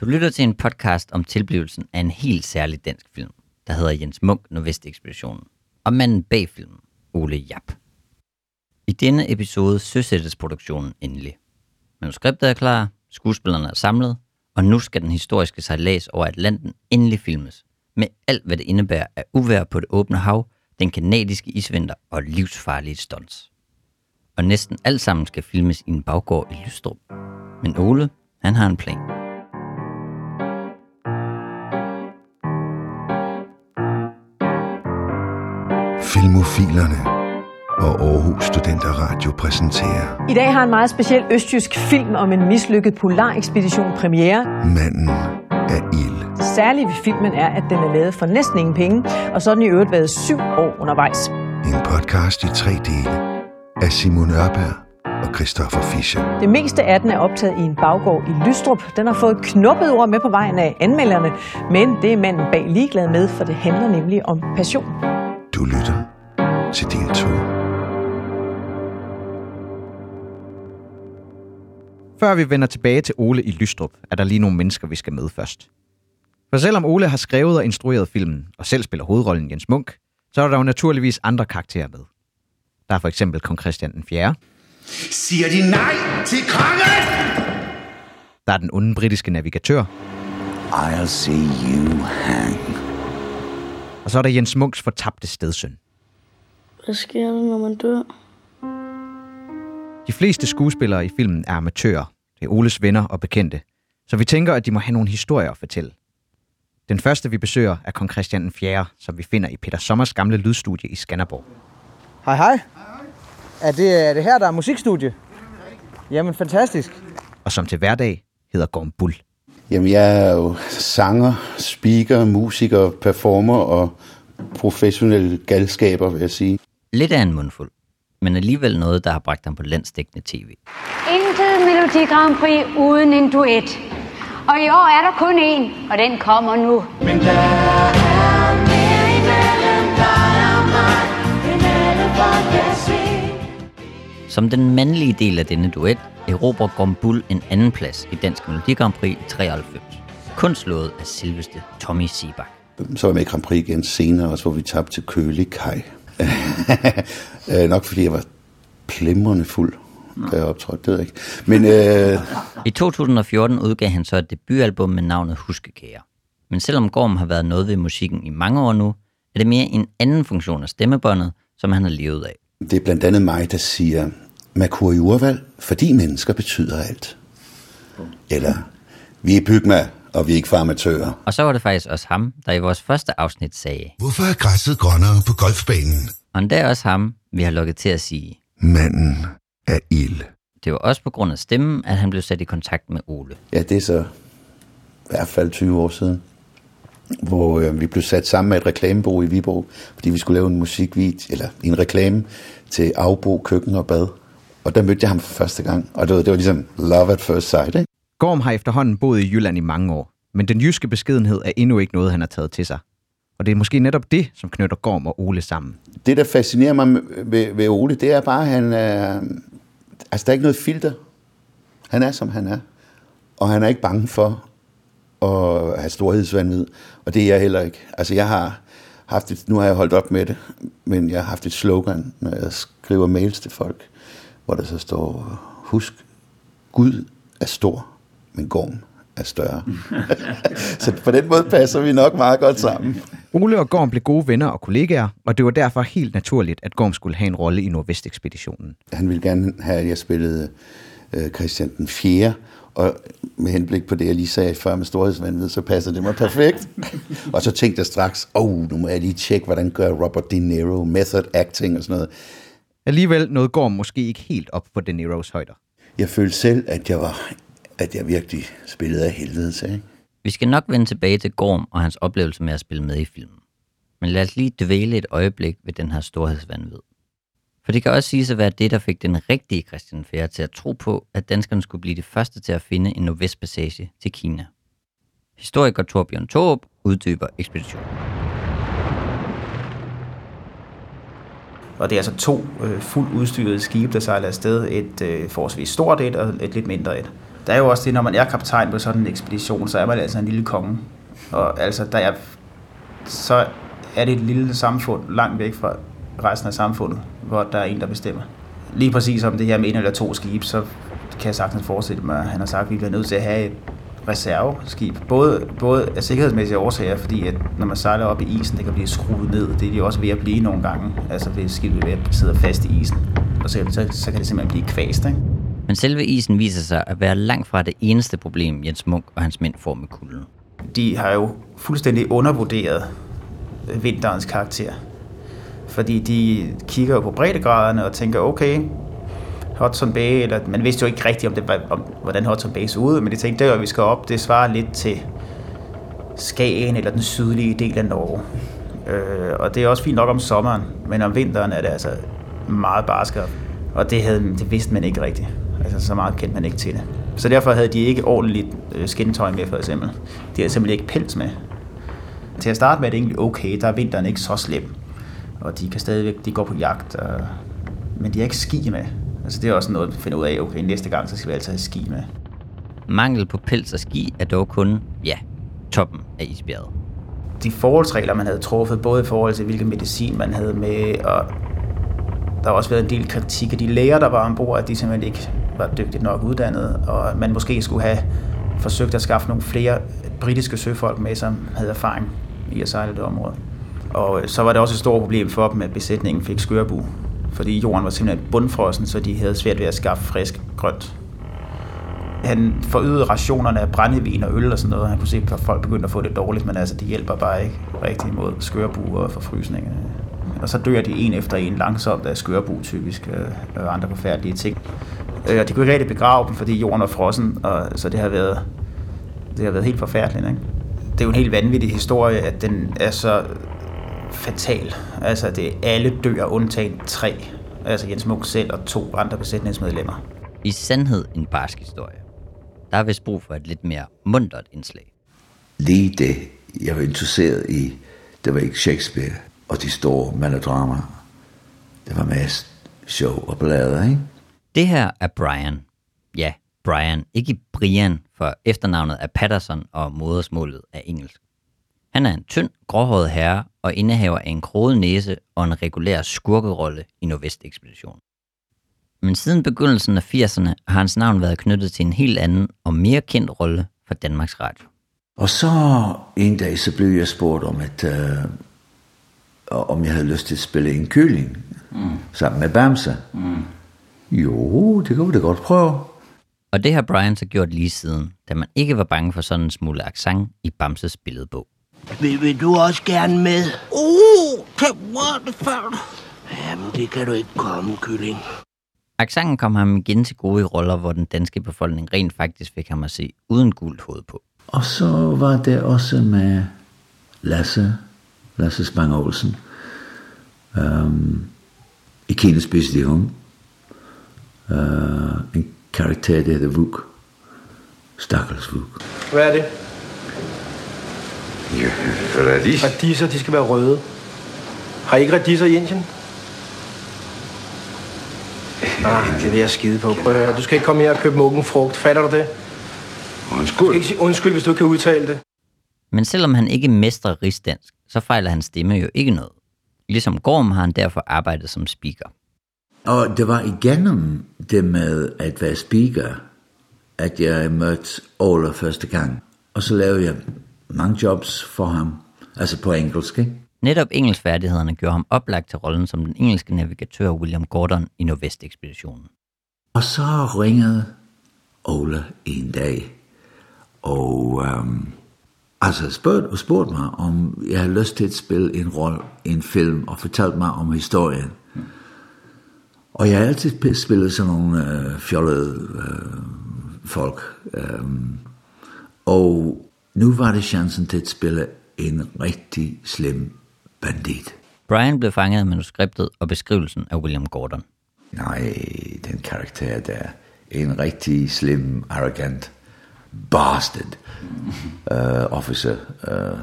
Du lytter til en podcast om tilblivelsen af en helt særlig dansk film, der hedder Jens Munk Nordvestekspeditionen, og manden bag filmen, Ole Jap. I denne episode søsættes produktionen endelig. Manuskriptet er klar, skuespillerne er samlet, og nu skal den historiske sejlads over Atlanten endelig filmes, med alt hvad det indebærer af uvær på det åbne hav, den kanadiske isvinter og livsfarlige stunts. Og næsten alt sammen skal filmes i en baggård i Lystrup. Men Ole, han har en plan. Filmofilerne og Aarhus Studenter Radio præsenterer I dag har en meget speciel østjysk film om en mislykket polarekspedition premiere. Manden af ild. Det særlige ved filmen er, at den er lavet for næsten ingen penge, og så har den i øvrigt været syv år undervejs. En podcast i tre dele af Simon Ørberg og Christoffer Fischer. Det meste af den er optaget i en baggård i Lystrup. Den har fået knuppet ord med på vejen af anmelderne, men det er manden bag ligeglad med, for det handler nemlig om passion. Du lytter til din to. Før vi vender tilbage til Ole i Lystrup, er der lige nogle mennesker, vi skal med først. For selvom Ole har skrevet og instrueret filmen, og selv spiller hovedrollen Jens Munk, så er der jo naturligvis andre karakterer med. Der er for eksempel kong Christian den 4., Siger de nej til kongen? der er den onde britiske navigatør, I'll see you hang. Og så er der Jens Munks fortabte stedsøn. Hvad sker der, når man dør? De fleste skuespillere i filmen er amatører. Det er Oles venner og bekendte. Så vi tænker, at de må have nogle historier at fortælle. Den første, vi besøger, er kong Christian den 4., som vi finder i Peter Sommers gamle lydstudie i Skanderborg. Hej hej. Er det, er det her, der er musikstudie? Jamen, fantastisk. Og som til hverdag hedder Gorm Bull. Jamen, jeg er jo sanger, speaker, musiker, performer og professionel galskaber, vil jeg sige. Lidt af en mundfuld, men alligevel noget, der har bragt ham på landsdækkende tv. Intet Melodi Grand Prix uden en duet. Og i år er der kun én, og den kommer nu. Som den mandlige del af denne duet, erobrer Gombul en anden plads i Dansk Melodi Grand Prix i 93. Kun slået af selveste Tommy Sebak. Så var jeg med i Grand Prix igen senere, også hvor vi tabte til Kølig Kaj. Øh, Nok fordi jeg var plimrende fuld, da jeg optrådte, det ved jeg ikke. Men øh, I 2014 udgav han så et debutalbum med navnet Huskekære. Men selvom Gorm har været noget ved musikken i mange år nu, er det mere en anden funktion af stemmebåndet, som han har levet af. det er blandt andet mig, der siger, Merkur i urvalg, fordi mennesker betyder alt. Eller, vi er bygma, og vi er ikke for amatører. Og så var det faktisk også ham, der i vores første afsnit sagde, Hvorfor er græsset grønnere på golfbanen? og endda også ham, vi har lukket til at sige. Manden af ild. Det var også på grund af stemmen, at han blev sat i kontakt med Ole. Ja, det er så i hvert fald 20 år siden, hvor øh, vi blev sat sammen med et reklamebureau i Viborg, fordi vi skulle lave en musikvideo, eller en reklame til Afbo Køkken og Bad. Og der mødte jeg ham for første gang, og det var, det var ligesom love at first sight, ikke? Gorm har efterhånden boet i Jylland i mange år, men den jyske beskedenhed er endnu ikke noget, han har taget til sig. Og det er måske netop det, som knytter Gorm og Ole sammen. Det, der fascinerer mig ved, ved Ole, det er bare, at han er... Altså, der er ikke noget filter. Han er, som han er. Og han er ikke bange for at have storhedsvandvid. Og det er jeg heller ikke. Altså, jeg har haft et... Nu har jeg holdt op med det, men jeg har haft et slogan, når jeg skriver mails til folk, hvor der så står, husk, Gud er stor, men Gorm er større. så på den måde passer vi nok meget godt sammen. Ole og Gorm blev gode venner og kollegaer, og det var derfor helt naturligt, at Gorm skulle have en rolle i Nordvestekspeditionen. Han ville gerne have, at jeg spillede øh, Christian den 4. Og med henblik på det, jeg lige sagde før med storhedsvandvid, så passer det mig perfekt. og så tænkte jeg straks, åh, oh, nu må jeg lige tjekke, hvordan gør Robert De Niro, method acting og sådan noget. Alligevel nåede Gorm måske ikke helt op på De Niros højder. Jeg følte selv, at jeg var, at jeg virkelig spillede af helvede til. Ikke? Vi skal nok vende tilbage til Gorm og hans oplevelse med at spille med i filmen. Men lad os lige dvæle et øjeblik ved den her storhedsvandvid. For det kan også siges at være det, der fik den rigtige Christian Fære til at tro på, at danskerne skulle blive de første til at finde en nordvestpassage til Kina. Historiker Torbjørn Torup uddyber ekspeditionen. Og det er altså to øh, fuldt udstyrede skibe, der sejler afsted. Et øh, forholdsvis stort et og et lidt mindre et. der er jo også det, når man er kaptajn på sådan en ekspedition, så er man altså en lille konge. Og altså, der er, så er det et lille samfund langt væk fra resten af samfundet, hvor der er en, der bestemmer. Lige præcis om det her med en eller to skibe, så kan jeg sagtens forestille mig, at han har sagt, at vi bliver nødt til at have reserveskib. Både, både af sikkerhedsmæssige årsager, fordi at når man sejler op i isen, det kan blive skruet ned. Det er de også ved at blive nogle gange. Altså hvis skibet ved at sidde fast i isen. Og så, så, så kan det simpelthen blive kvæst, ikke? Men selve isen viser sig at være langt fra det eneste problem, Jens Munk og hans mænd får med kulden. De har jo fuldstændig undervurderet vinterens karakter. Fordi de kigger jo på breddegraderne og tænker, okay, Hudson Bay, eller man vidste jo ikke rigtigt, om det var, om, hvordan Hudson Bay så ud, men de tænkte, der vi skal op, det svarer lidt til Skagen eller den sydlige del af Norge. Øh, og det er også fint nok om sommeren, men om vinteren er det altså meget barskere. Og det, havde, det vidste man ikke rigtigt. Altså så meget kendte man ikke til det. Så derfor havde de ikke ordentligt øh, skindtøj skintøj med, for eksempel. De havde simpelthen ikke pels med. Til at starte med er det egentlig okay, der er vinteren ikke så slem. Og de kan stadigvæk, de går på jagt, og, men de har ikke ski med. Altså det er også noget, at finde ud af, okay, næste gang, så skal vi altid have ski med. Mangel på pels og ski er dog kun, ja, toppen af isbjerget. De forholdsregler, man havde truffet, både i forhold til, hvilken medicin man havde med, og der har også været en del kritik af de læger, der var ombord, at de simpelthen ikke var dygtigt nok uddannet, og man måske skulle have forsøgt at skaffe nogle flere britiske søfolk med, som havde erfaring i at sejle det område. Og så var det også et stort problem for dem, at besætningen fik skørbu, fordi jorden var simpelthen bundfrossen, så de havde svært ved at skaffe frisk grønt. Han forøgede rationerne af brændevin og øl og sådan noget. Han kunne se, at folk begyndte at få det dårligt, men altså, det hjælper bare ikke rigtig mod skørbuer og forfrysninger. Og så dør de en efter en langsomt af skørbu typisk, øh, og andre forfærdelige ting. Øh, og de kunne ikke rigtig begrave dem, fordi jorden var frossen, og så det har været, det har været helt forfærdeligt. Ikke? Det er jo en helt vanvittig historie, at den er så fatal. Altså, det alle dør undtagen tre. Altså Jens Munk selv og to andre besætningsmedlemmer. I sandhed en barsk historie. Der er vist brug for et lidt mere mundret indslag. Lige det, jeg var interesseret i, det var ikke Shakespeare og de store melodramer. Det var mest show og blader, ikke? Det her er Brian. Ja, Brian, ikke Brian, for efternavnet er Patterson og modersmålet er engelsk. Han er en tynd, gråhåret herre og indehaver af en kroget næse og en regulær skurkerolle i Nordvest-ekspeditionen. Men siden begyndelsen af 80'erne har hans navn været knyttet til en helt anden og mere kendt rolle for Danmarks Radio. Og så en dag, så blev jeg spurgt om, at, øh, om jeg havde lyst til at spille en kylling mm. sammen med Bamse. Mm. Jo, det kunne vi da godt prøve. Og det har Brian så gjort lige siden, da man ikke var bange for sådan en smule accent i Bamses billedbog. Vil, vil du også gerne med? Uh, kan det før. Jamen, det kan du ikke komme, kylling. Accenten kom ham igen til gode i roller, hvor den danske befolkning rent faktisk fik ham at se uden gult hoved på. Og så var det også med Lasse, Lasse Spang Olsen, um, i Kines bedste uh, en karakter, der hedder Vuk. Stakkels Vuk. Hvad er det? Ja, radis. Radiser, de skal være røde. Har I ikke radiser i Indien? Ah, det vil jeg skide på. Prøv at høre. Du skal ikke komme her og købe muggen frugt. Fatter du det? Undskyld. Du skal ikke sige undskyld, hvis du ikke kan udtale det. Men selvom han ikke mestrer rigsdansk, så fejler hans stemme jo ikke noget. Ligesom Gorm har han derfor arbejdet som speaker. Og det var igennem det med at være speaker, at jeg mødte Ole første gang. Og så lavede jeg mange jobs for ham, altså på engelsk, ikke? Netop engelskfærdighederne gjorde ham oplagt til rollen som den engelske navigatør William Gordon i Nordvest-ekspeditionen. Og så ringede Ole en dag, og øhm, altså spurgte, og spurgte mig, om jeg havde lyst til at spille en rolle i en film, og fortalte mig om historien. Og jeg har altid spillet sådan nogle øh, fjollede øh, folk. Øh, og nu var det chancen til at spille en rigtig slem bandit. Brian blev fanget af manuskriptet og beskrivelsen af William Gordon. Nej, den karakter der. En rigtig slim, arrogant bastard uh, officer uh,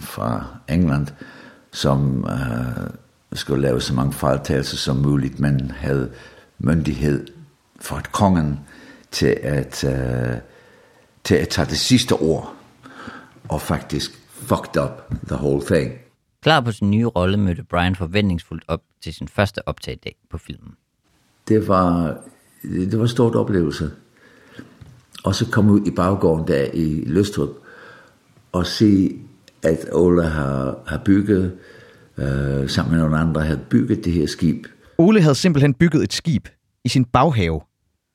fra England, som uh, skulle lave så mange fejltagelser som muligt, men havde myndighed for at kongen til at, uh, til at tage det sidste ord og faktisk fucked up the whole thing. Klar på sin nye rolle mødte Brian forventningsfuldt op til sin første optagedag på filmen. Det var, det var en stor oplevelse. Og så komme ud i baggården der i Løstrup og se, at Ola har, har bygget, øh, sammen med nogle andre, havde bygget det her skib. Ole havde simpelthen bygget et skib i sin baghave,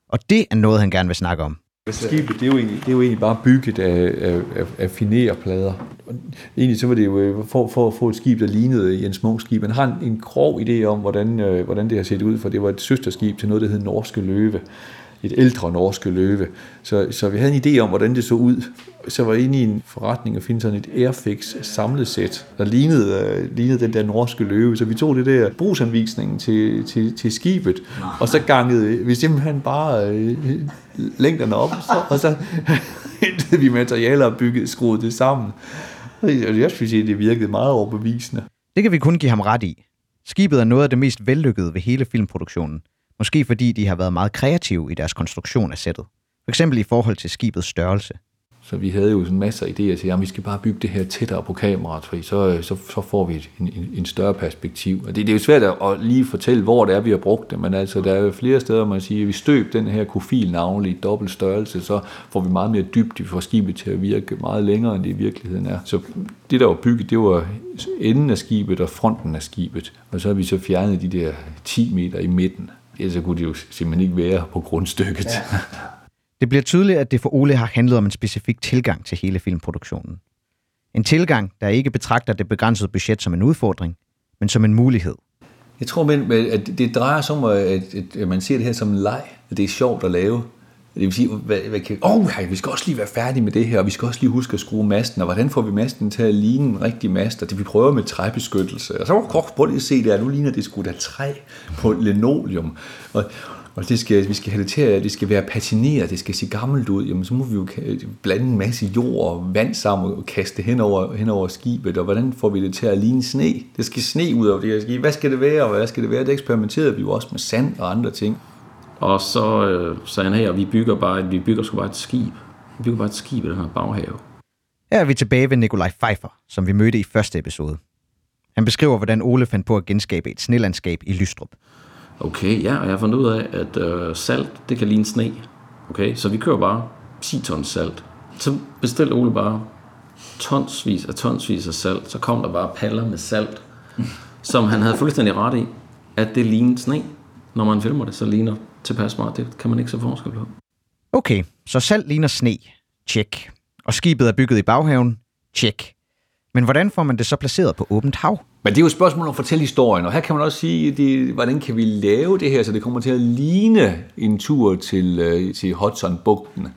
og det er noget, han gerne vil snakke om. Skibet, det er jo egentlig, det er jo egentlig bare bygget af, af, af, af finerplader. Og Egentlig så var det jo øh, for, for at få et skib, der lignede Jens Munchs skib. Man har en, en grov idé om, hvordan, øh, hvordan det har set ud, for det var et søsterskib til noget, der hed Norske Løve. Et ældre norske løve. Så, så vi havde en idé om, hvordan det så ud. Så var jeg inde i en forretning og finde sådan et Airfix samlesæt, der lignede, øh, lignede den der norske løve. Så vi tog det der brugsanvisningen til, til, til skibet, og så gangede vi simpelthen bare øh, længderne op, så, og så hentede vi materialer og byggede, skruede det sammen. Og jeg synes, det virkede meget overbevisende. Det kan vi kun give ham ret i. Skibet er noget af det mest vellykkede ved hele filmproduktionen. Måske fordi de har været meget kreative i deres konstruktion af sættet. For eksempel i forhold til skibets størrelse. Så vi havde jo sådan masser af idéer til, at vi skal bare bygge det her tættere på kameraet, for så, øh, så, så får vi et, en, en, en større perspektiv. Og det, det er jo svært at, at lige fortælle, hvor det er, vi har brugt det, men altså, der er jo flere steder, man siger, at vi støb den her kofil navnlig i dobbelt størrelse, så får vi meget mere dybt, vi får skibet til at virke meget længere, end det i virkeligheden er. Så det, der var bygget, det var enden af skibet og fronten af skibet, og så har vi så fjernet de der 10 meter i midten. Ellers kunne det jo simpelthen ikke være på grundstykket. Ja. Det bliver tydeligt, at det for Ole har handlet om en specifik tilgang til hele filmproduktionen. En tilgang, der ikke betragter det begrænsede budget som en udfordring, men som en mulighed. Jeg tror, at det drejer sig om, at, at man ser det her som en leg, at det er sjovt at lave. Det vil sige, hvad, hvad kan, oh, hej, vi skal også lige være færdige med det her, og vi skal også lige huske at skrue masten, og hvordan får vi masten til at ligne en rigtig mast, og det vi prøver med træbeskyttelse. Og så prøv lige at se det her, nu ligner det sgu da træ på linoleum. Og, og det skal, vi skal have det til at det skal være patineret, det skal se gammelt ud, jamen så må vi jo blande en masse jord og vand sammen og kaste hen over, hen over skibet, og hvordan får vi det til at ligne sne? Det skal sne ud af det her skib. Hvad skal det være, og hvad skal det være? Det eksperimenterede vi jo også med sand og andre ting. Og så øh, sagde han her, vi bygger bare, vi bygger sgu bare et skib. Vi bygger bare et skib i den her baghave. Her er vi tilbage ved Nikolaj Pfeiffer, som vi mødte i første episode. Han beskriver, hvordan Ole fandt på at genskabe et snelandskab i Lystrup. Okay, ja, og jeg har fundet ud af, at øh, salt, det kan ligne sne. Okay, så vi kører bare 10 tons salt. Så bestilte Ole bare tonsvis af tonsvis af salt. Så kom der bare paller med salt, som han havde fuldstændig ret i, at det lignede sne. Når man filmer det, så ligner tilpas meget. Det kan man ikke se forskel på. Okay, så salt ligner sne. Tjek. Og skibet er bygget i baghaven. Tjek. Men hvordan får man det så placeret på åbent hav? Men det er jo et spørgsmål om at fortælle historien, og her kan man også sige, det, hvordan kan vi lave det her, så det kommer til at ligne en tur til, øh, til Hudson-bugten.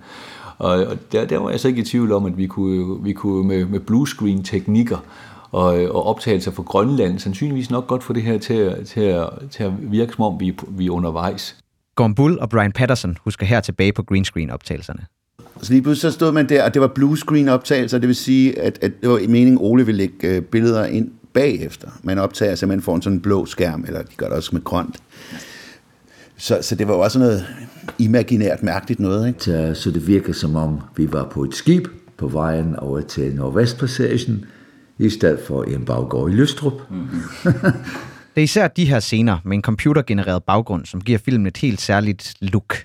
Og, og der, der var jeg så ikke i tvivl om, at vi kunne, vi kunne med, med bluescreen-teknikker og, og optagelser fra Grønland sandsynligvis nok godt få det her til, at, til, at, til at virke, som om vi, vi er undervejs. Gorm Bull og Brian Patterson husker her tilbage på greenscreen-optagelserne. Så lige pludselig så stod man der, og det var bluescreen optagelser, det vil sige, at, at det var meningen, Ole ville lægge øh, billeder ind bagefter. Man optager simpelthen foran sådan en blå skærm, eller de gør det også med grønt. Så, så det var jo også noget imaginært mærkeligt noget. Ikke? Så, så det virker som om, vi var på et skib på vejen over til Nordvestpassagen, i stedet for en baggård i Lystrup. Mm-hmm. det er især de her scener med en computergenereret baggrund, som giver filmen et helt særligt look.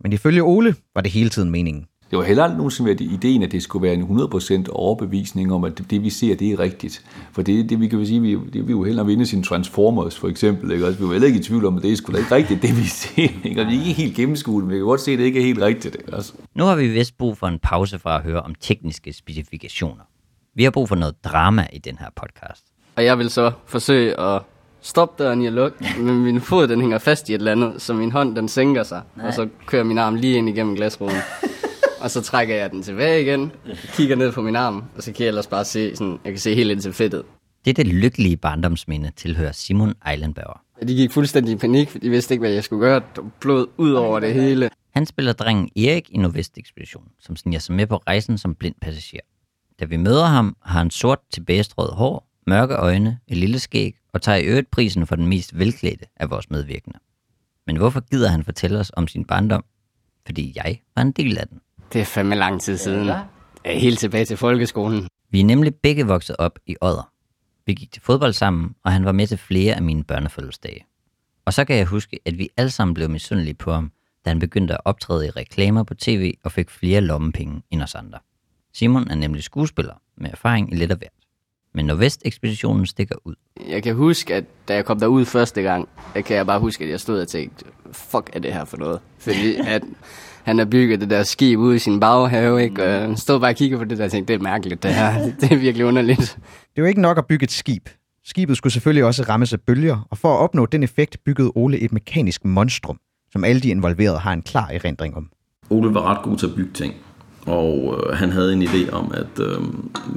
Men ifølge Ole var det hele tiden meningen. Det var heller aldrig nogensinde været ideen, at det skulle være en 100% overbevisning om, at det, vi ser, det er rigtigt. For det, det vi kan sige, vi, det vi jo heller vinde sin Transformers for eksempel. Ikke? Altså, vi var heller ikke i tvivl om, at det er sgu da ikke rigtigt, det vi ser. Ikke? Og vi er ikke helt gennemskueligt, men vi kan godt se, at det ikke er helt rigtigt. Ikke? Altså. Nu har vi vist brug for en pause fra at høre om tekniske specifikationer. Vi har brug for noget drama i den her podcast. Og jeg vil så forsøge at stoppe døren i at lukke, men min fod den hænger fast i et eller andet, så min hånd den sænker sig, Nej. og så kører min arm lige ind igennem glasruden. og så trækker jeg den tilbage igen, kigger ned på min arm, og så kan jeg ellers bare se, sådan, jeg kan se helt ind til fedtet. Det det lykkelige barndomsminde tilhører Simon Eilenbauer. De gik fuldstændig i panik, for de vidste ikke, hvad jeg skulle gøre. Blod ud over det hele. Han spiller drengen Erik i Nordvest Ekspedition, som sniger sig med på rejsen som blind passager. Da vi møder ham, har han sort tilbagestrøget hår, mørke øjne, et lille skæg og tager i øvrigt prisen for den mest velklædte af vores medvirkende. Men hvorfor gider han fortælle os om sin barndom? fordi jeg var en del af den. Det er fandme lang tid siden. Ja, Helt tilbage til folkeskolen. Vi er nemlig begge vokset op i Odder. Vi gik til fodbold sammen, og han var med til flere af mine børnefødselsdage. Og så kan jeg huske, at vi alle sammen blev misundelige på ham, da han begyndte at optræde i reklamer på tv og fik flere lommepenge end os andre. Simon er nemlig skuespiller med erfaring i lidt af hvert. Men Nordvest-ekspeditionen stikker ud. Jeg kan huske, at da jeg kom derud første gang, der kan jeg bare huske, at jeg stod og tænkte, fuck er det her for noget? Fordi at han har bygget det der skib ude i sin baghave, ikke? Og jeg stod bare og kiggede på det der og tænkte, det er mærkeligt det her. Det er virkelig underligt. Det var ikke nok at bygge et skib. Skibet skulle selvfølgelig også rammes af bølger, og for at opnå den effekt byggede Ole et mekanisk monstrum, som alle de involverede har en klar erindring om. Ole var ret god til at bygge ting, og øh, han havde en idé om, at øh,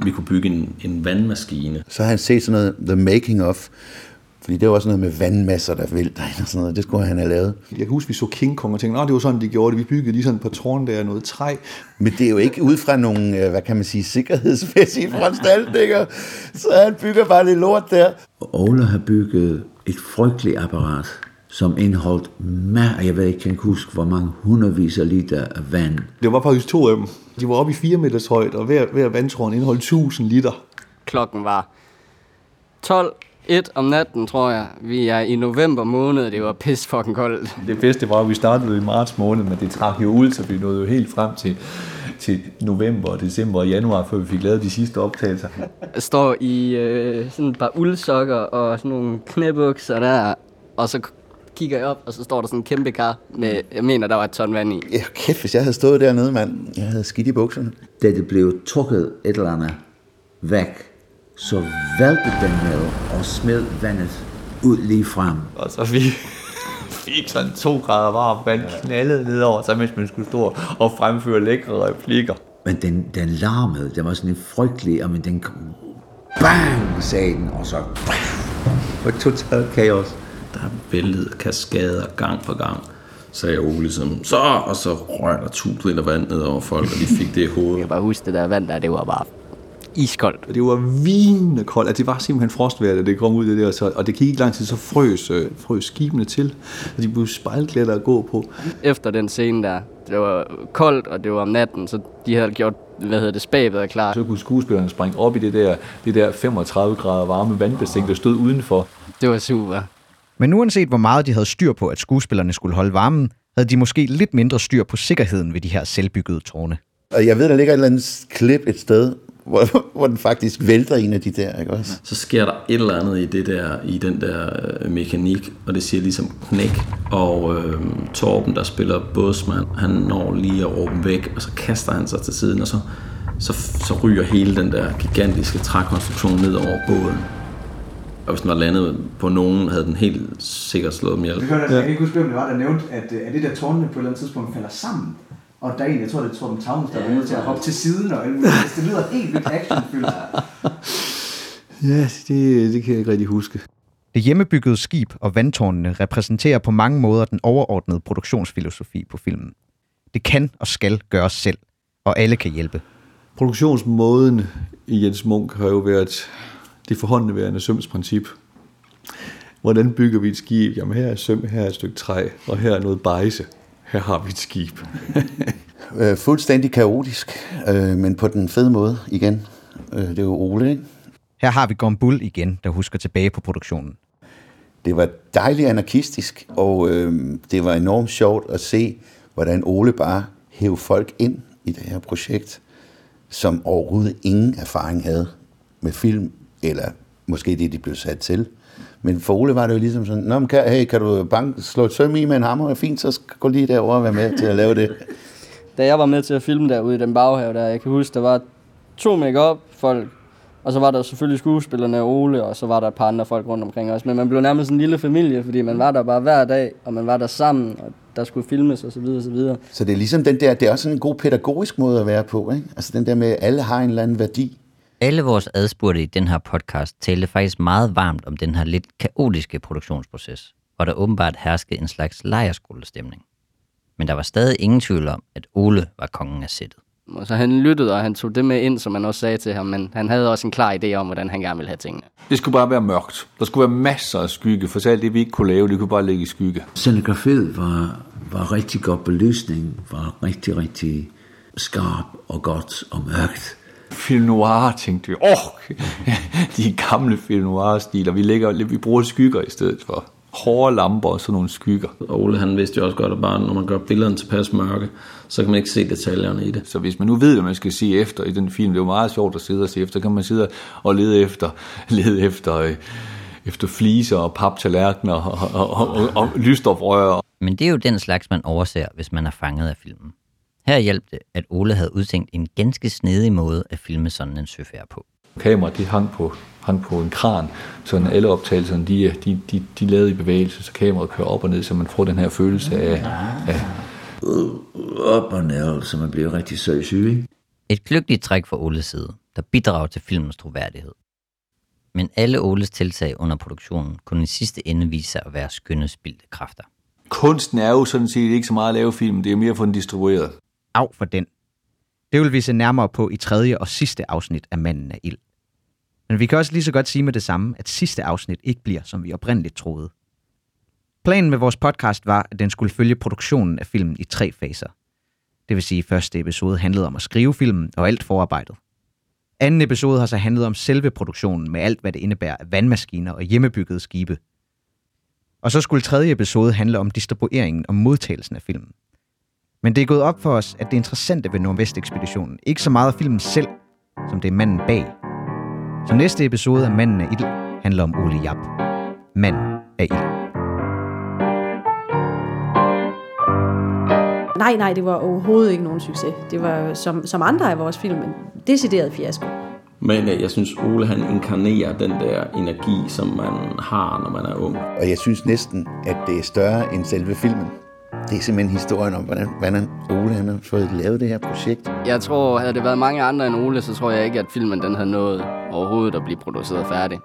vi kunne bygge en, en vandmaskine. Så har han set sådan noget, the making of, fordi det var også noget med vandmasser, der vælter ind og sådan noget. Det skulle han have lavet. Jeg kan huske, vi så King Kong og tænkte, at det var sådan, de gjorde det. Vi byggede lige sådan på tårn der, noget træ. Men det er jo ikke ud fra nogle, øh, hvad kan man sige, sikkerhedsmæssige foranstaltninger. Så han bygger bare det lort der. Ole har bygget et frygteligt apparat, som indeholdt ma- jeg ved ikke, jeg kan huske, hvor mange hundredvis af liter af vand. Det var faktisk to af dem. De var oppe i 4 meters højde, og hver, hver vandtårn indeholdt 1000 liter. Klokken var 12 1 om natten, tror jeg. Vi er i november måned, det var pis fucking koldt. Det bedste var, at vi startede i marts måned, men det trak jo ud, så vi nåede jo helt frem til, til november, december og januar, før vi fik lavet de sidste optagelser. Jeg står i øh, sådan et par uldsokker og sådan nogle knæbukser der, og så kigger jeg op, og så står der sådan en kæmpe kar med, jeg mener, der var et ton vand i. Ja, kæft, hvis jeg havde stået dernede, mand. Jeg havde skidt i bukserne. Da det blev trukket et eller andet væk, så væltede den ned og smed vandet ud lige frem. Og så vi fik sådan to grader varmt vand knaldet nedover, så mens man skulle stå og fremføre lækre replikker. Men den, den larmede, den var sådan en frygtelig, men den kom, bang, sagde den, og så var totalt kaos. Der væltede kaskader gang på gang sagde Ole ligesom, så, og så røg der tusind liter vand ned over folk, og de fik det i hovedet. Jeg kan bare huske det der vand der, det var bare iskoldt. Det var vinende koldt. Altså, det var simpelthen frostvejr, da det kom ud af det der. Så, og det gik ikke lang tid, så frøs, øh, frøs skibene til. Og de blev spejlklædte at gå på. Efter den scene der, det var koldt, og det var om natten, så de havde gjort, hvad hedder det, spabet klar. Så kunne skuespillerne springe op i det der, det der 35 grader varme vandbassin, der stod udenfor. Det var super. Men uanset hvor meget de havde styr på, at skuespillerne skulle holde varmen, havde de måske lidt mindre styr på sikkerheden ved de her selvbyggede tårne. Og jeg ved, der ligger et eller andet klip et sted, hvor, hvor den faktisk vælter en af de der, ikke også? Så sker der et eller andet i, det der, i den der øh, mekanik, og det siger ligesom knæk. Og øh, Torben, der spiller bådsmand, han når lige at råbe væk, og så kaster han sig til siden, og så, så, så ryger hele den der gigantiske trækonstruktion ned over båden. Og hvis den var landet på nogen, havde den helt sikkert slået dem ihjel. Jeg, hørte, jeg kan ikke huske, hvem det var, der nævnte, at, at det der tårnene på et eller andet tidspunkt falder sammen. Og der er en, jeg tror, det er Torben Tavnes, der er nødt til at hoppe til siden, og alt muligt. det lyder helt vildt actionfyldt. Ja, det, det kan jeg ikke rigtig huske. Det hjemmebyggede skib og vandtårnene repræsenterer på mange måder den overordnede produktionsfilosofi på filmen. Det kan og skal gøres selv, og alle kan hjælpe. Produktionsmåden i Jens Munk har jo været det forhåndeværende sømsprincip. Hvordan bygger vi et skib? Jamen her er søm, her er et stykke træ, og her er noget bejse. Her har vi et skib. øh, fuldstændig kaotisk, øh, men på den fede måde igen. Øh, det er jo Ole, ikke? Her har vi Gombul igen, der husker tilbage på produktionen. Det var dejligt anarkistisk, og øh, det var enormt sjovt at se, hvordan Ole bare hævde folk ind i det her projekt, som overhovedet ingen erfaring havde med film, eller måske det, de blev sat til. Men for Ole var det jo ligesom sådan, Nå, men kan, hey, kan du bank, slå et søm i med en hammer? Fint, så gå lige derover og være med til at lave det. Da jeg var med til at filme derude i den baghave der, jeg kan huske, der var to make folk, og så var der selvfølgelig skuespillerne Ole, og så var der et par andre folk rundt omkring os. Men man blev nærmest en lille familie, fordi man var der bare hver dag, og man var der sammen, og der skulle filmes og så videre og så videre. Så det er ligesom den der, det er også sådan en god pædagogisk måde at være på, ikke? Altså den der med, at alle har en eller anden værdi. Alle vores adspurgte i den her podcast talte faktisk meget varmt om den her lidt kaotiske produktionsproces, hvor der åbenbart herskede en slags lejerskolestemning. Men der var stadig ingen tvivl om, at Ole var kongen af sættet. Og så han lyttede, og han tog det med ind, som man også sagde til ham, men han havde også en klar idé om, hvordan han gerne ville have tingene. Det skulle bare være mørkt. Der skulle være masser af skygge, for så alt det, vi ikke kunne lave, det kunne bare ligge i skygge. Scenografiet var, var rigtig godt belysning, var rigtig, rigtig skarp og godt og mørkt. Film noir, tænkte vi. Åh, oh, de gamle film noir-stiler. Vi, lægger, vi bruger skygger i stedet for hårde lamper og sådan nogle skygger. Og Ole han vidste jo også godt, at bare når man gør billederne tilpas mørke, så kan man ikke se detaljerne i det. Så hvis man nu ved, hvad man skal se efter i den film, det er jo meget sjovt at sidde og se efter, kan man sidde og lede efter, lede efter, øh, efter fliser og paptallerkener og, og, og, og, og lysstofrør. Men det er jo den slags, man overser, hvis man er fanget af filmen. Her hjalp det, at Ole havde udtænkt en ganske snedig måde at filme sådan en søfærd på. Kameraet de hang på, hang på en kran, så alle optagelserne de, de, de, de lavede i bevægelse, så kameraet kører op og ned, så man får den her følelse af, af op og ned, så man bliver rigtig søsyg. Ikke? Et kløgtigt træk fra Oles side, der bidrager til filmens troværdighed. Men alle Oles tiltag under produktionen kunne i sidste ende vise sig at være skønne spildte kræfter. Kunsten er jo sådan set ikke så meget at lave film, det er mere at få den distribueret. Af for den. Det vil vi se nærmere på i tredje og sidste afsnit af Manden af Ild. Men vi kan også lige så godt sige med det samme, at sidste afsnit ikke bliver, som vi oprindeligt troede. Planen med vores podcast var, at den skulle følge produktionen af filmen i tre faser. Det vil sige, at første episode handlede om at skrive filmen og alt forarbejdet. Anden episode har så handlet om selve produktionen med alt, hvad det indebærer af vandmaskiner og hjemmebyggede skibe. Og så skulle tredje episode handle om distribueringen og modtagelsen af filmen. Men det er gået op for os, at det interessante ved Nordvest-ekspeditionen ikke så meget er filmen selv, som det er manden bag. Så næste episode af Manden af Ild handler om Ole Jap. Manden af Ild. Nej, nej, det var overhovedet ikke nogen succes. Det var som, som andre af vores film, en decideret fiasko. Men øh, jeg synes, Ole han inkarnerer den der energi, som man har, når man er ung. Og jeg synes næsten, at det er større end selve filmen. Det er simpelthen historien om, hvordan, hvordan Ole han har fået lavet det her projekt. Jeg tror, havde det været mange andre end Ole, så tror jeg ikke, at filmen den havde nået overhovedet at blive produceret færdig.